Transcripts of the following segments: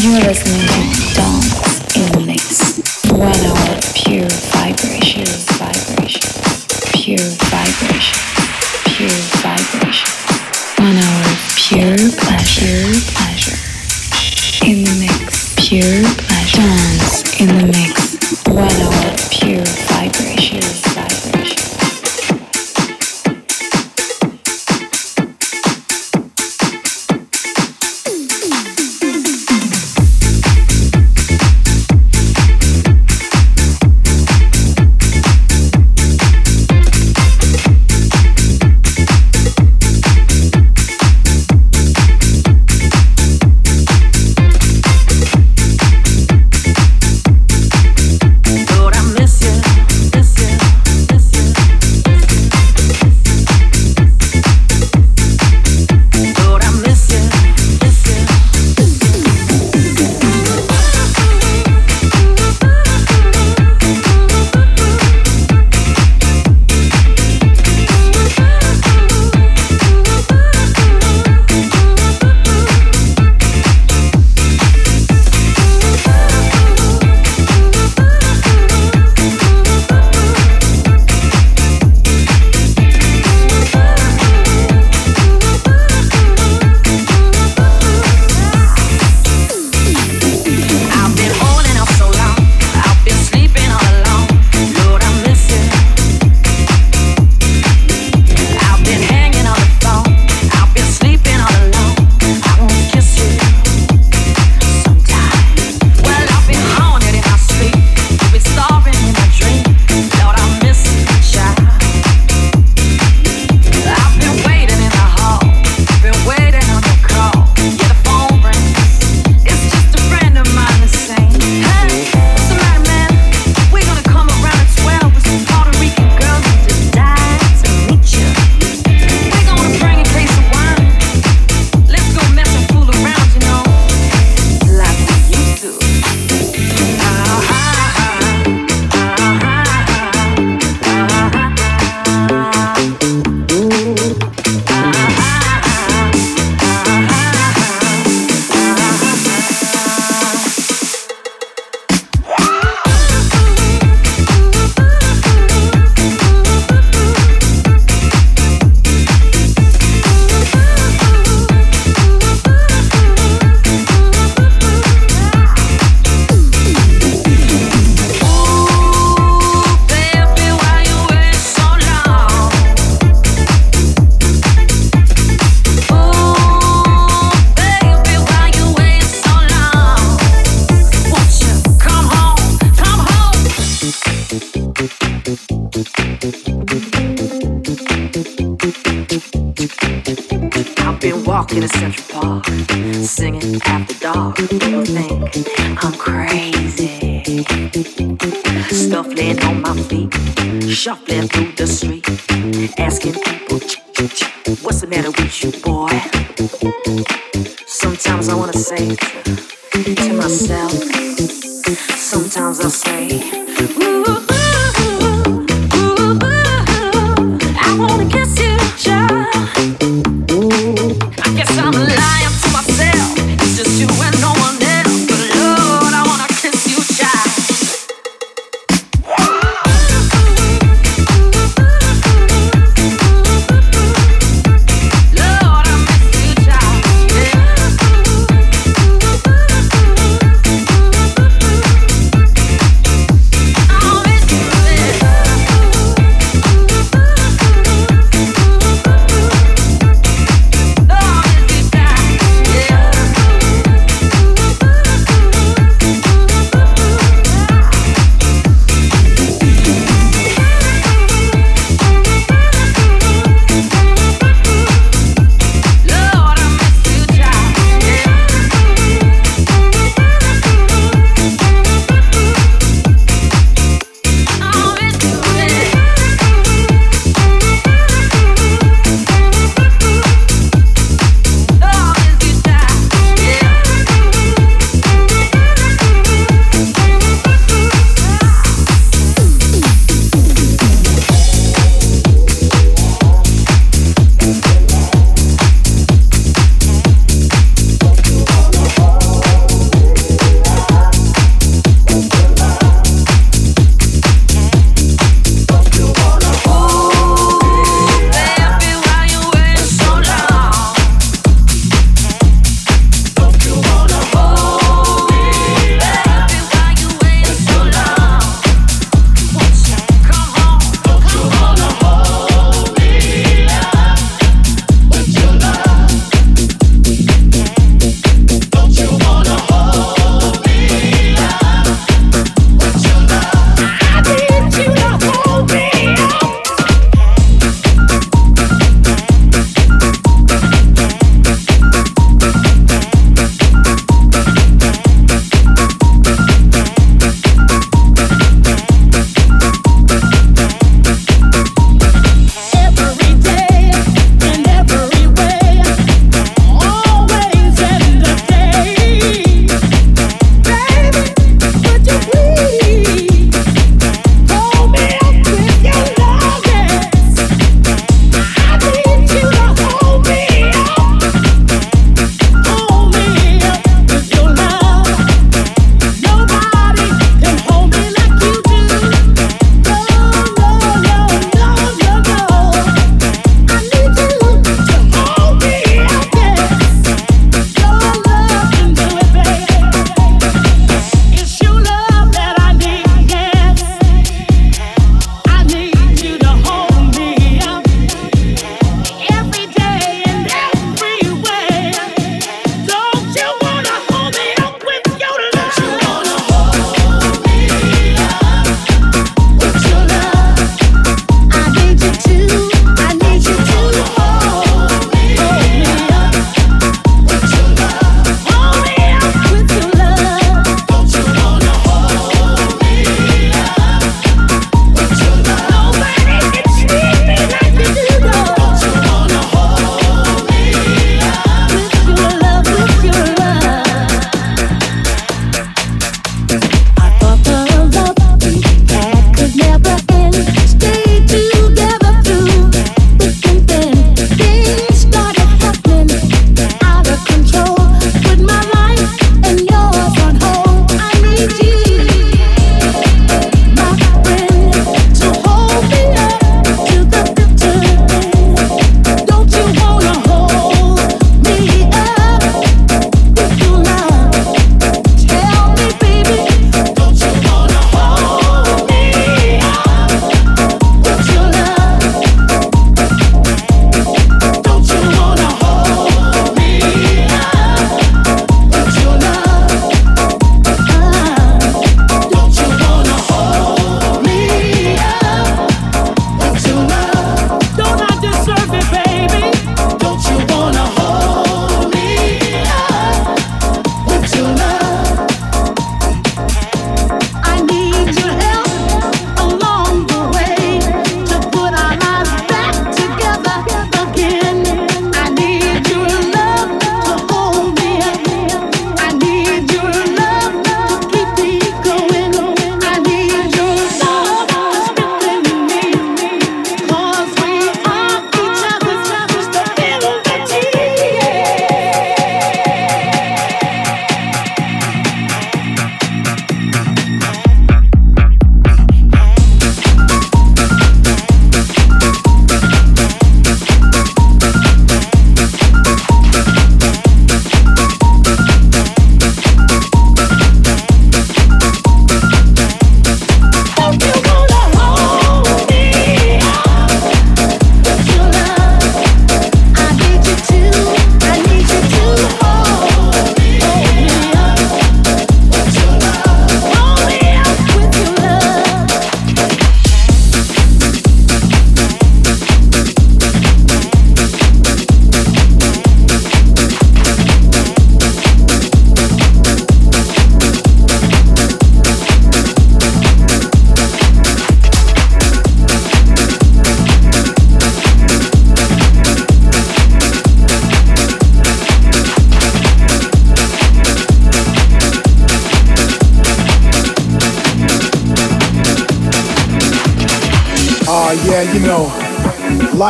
Юра с ним.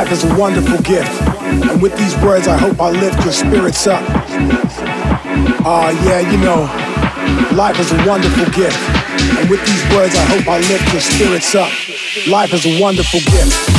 Life is a wonderful gift. And with these words, I hope I lift your spirits up. Ah, uh, yeah, you know, life is a wonderful gift. And with these words, I hope I lift your spirits up. Life is a wonderful gift.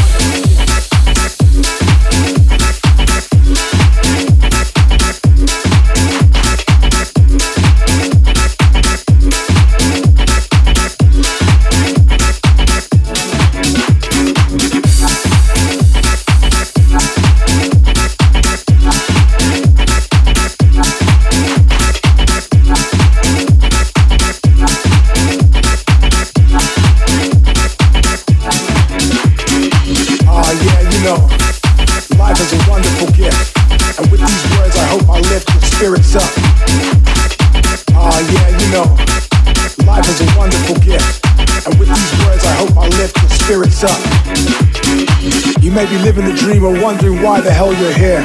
May be living the dream or wondering why the hell you're here.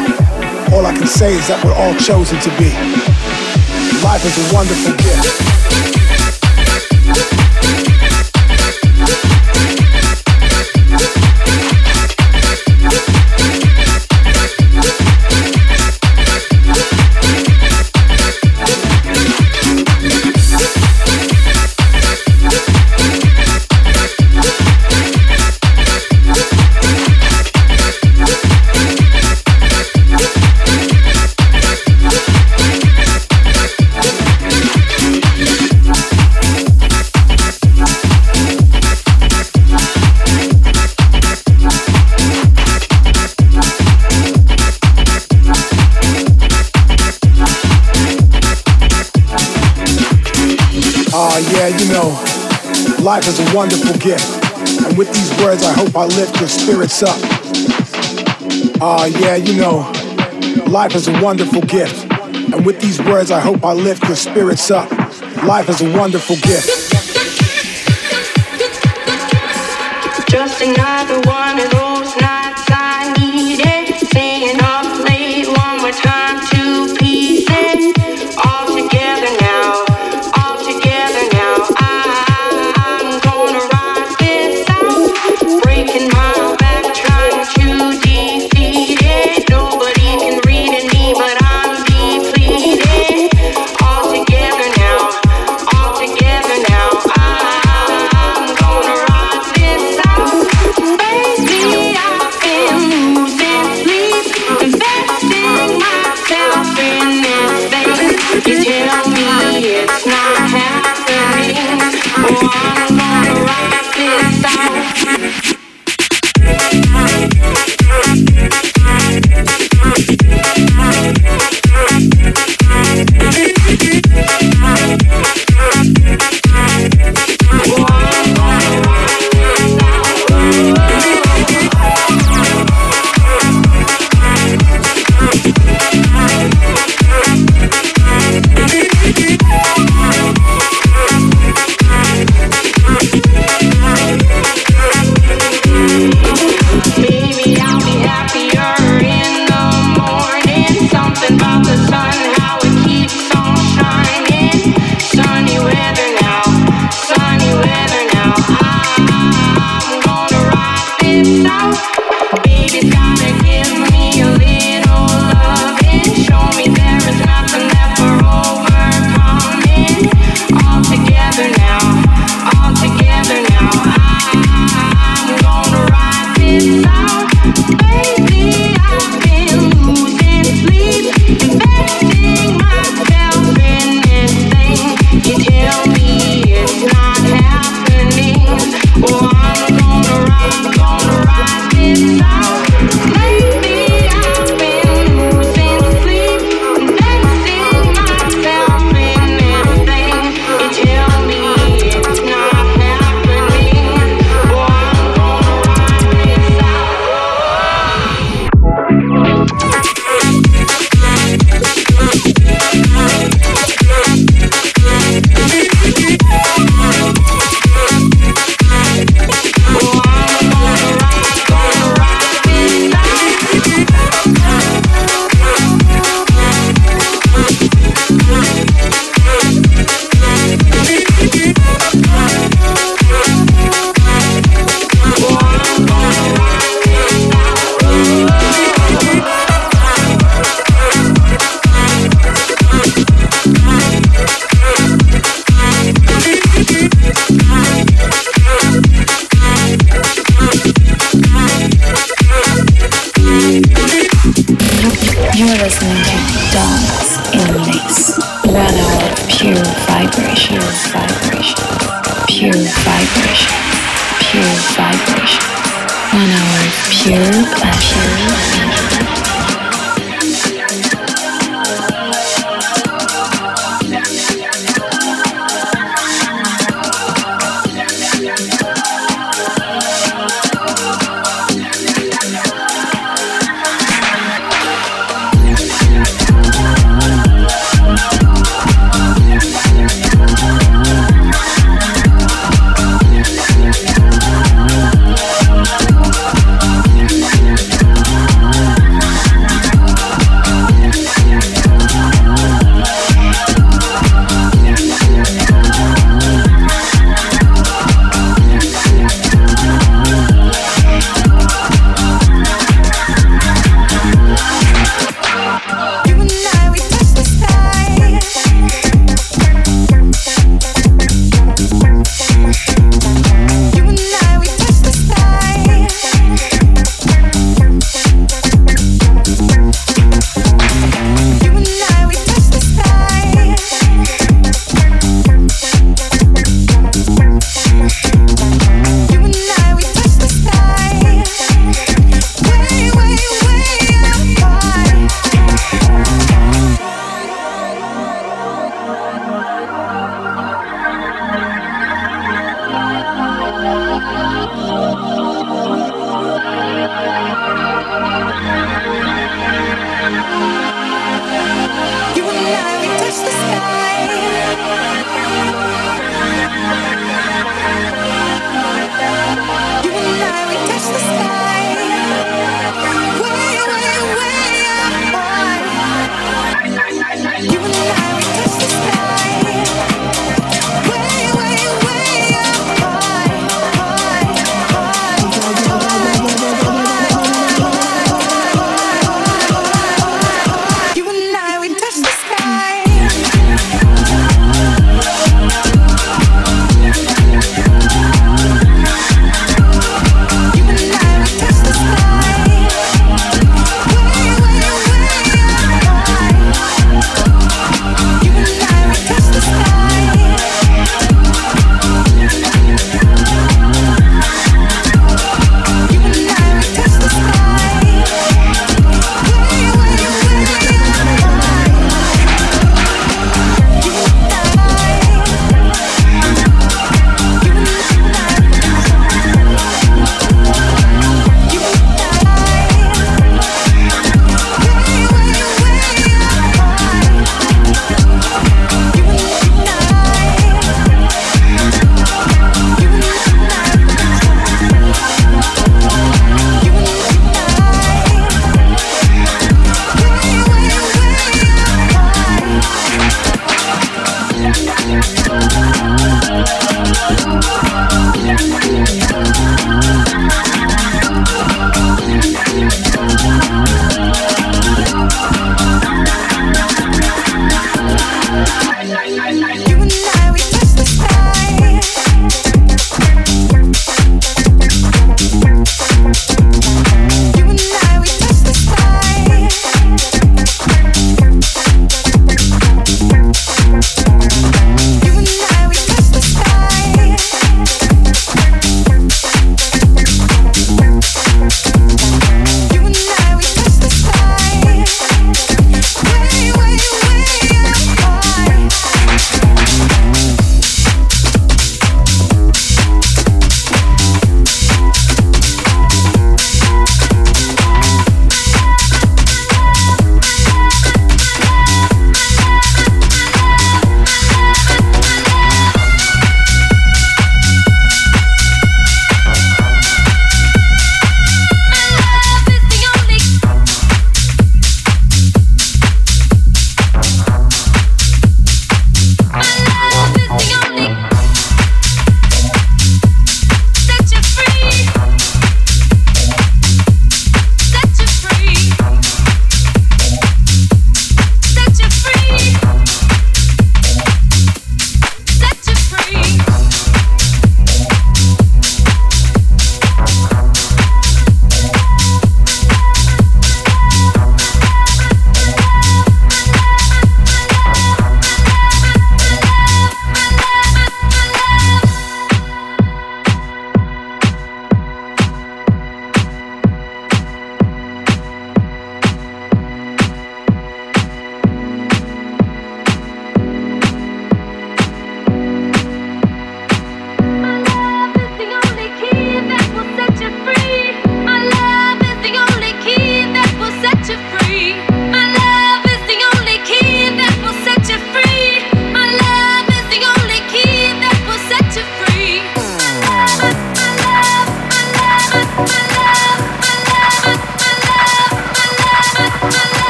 All I can say is that we're all chosen to be. Life is a wonderful gift. Gift. And with these words, I hope I lift your spirits up. Ah, uh, yeah, you know, life is a wonderful gift. And with these words, I hope I lift your spirits up. Life is a wonderful gift. Just another one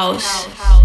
house. house.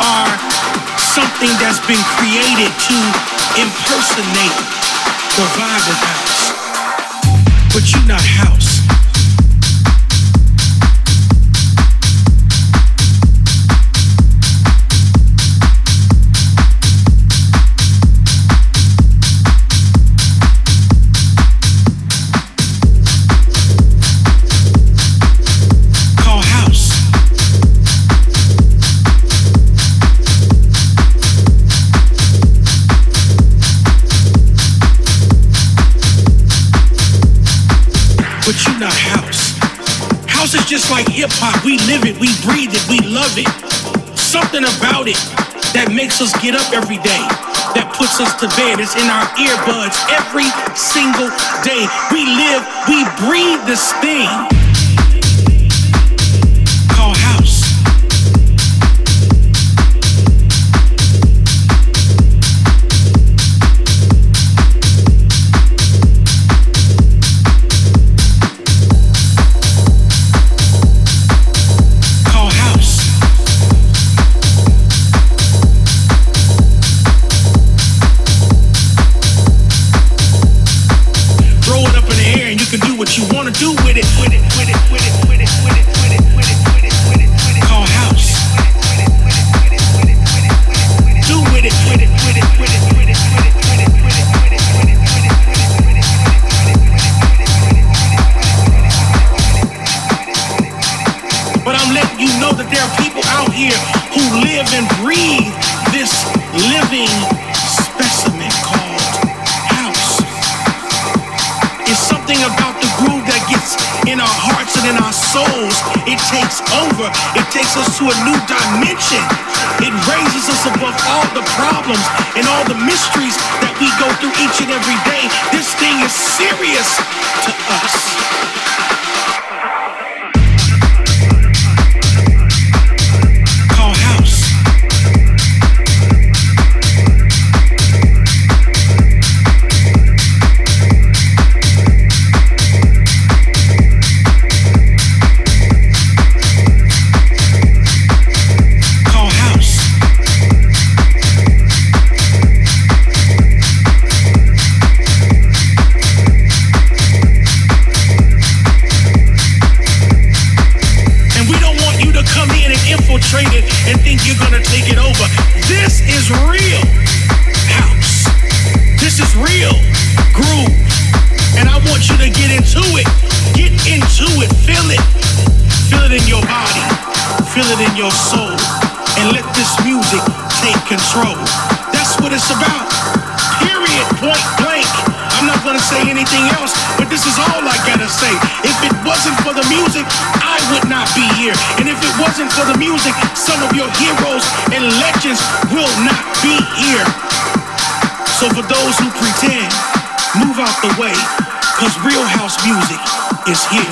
Are something that's been created to impersonate the vibe of house. But you're not house. Like hip hop. We live it, we breathe it, we love it. Something about it that makes us get up every day, that puts us to bed. It's in our earbuds every single day. We live, we breathe this thing. feel it in your soul, and let this music take control. That's what it's about. Period. Point blank. I'm not gonna say anything else, but this is all I gotta say. If it wasn't for the music, I would not be here. And if it wasn't for the music, some of your heroes and legends will not be here. So for those who pretend, move out the way, cause real house music is here.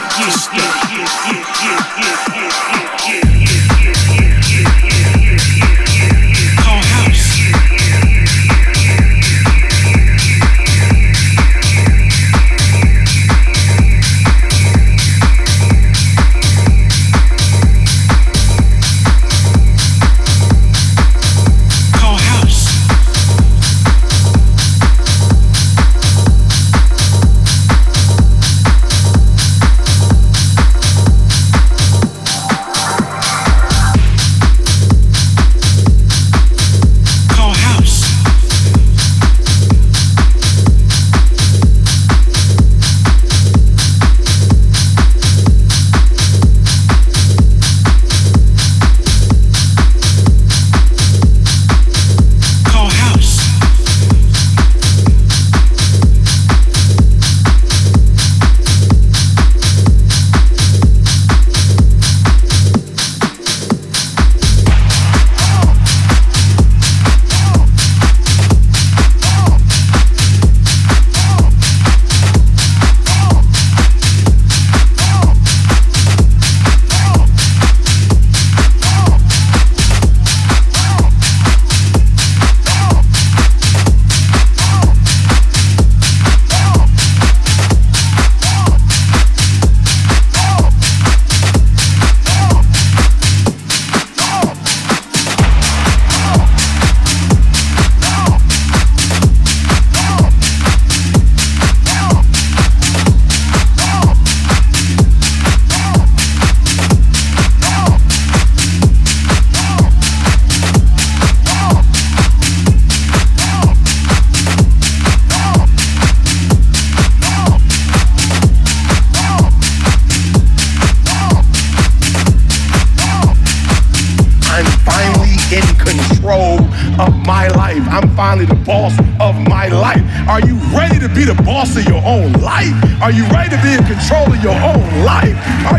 Are you ready to be in control of your own life? Are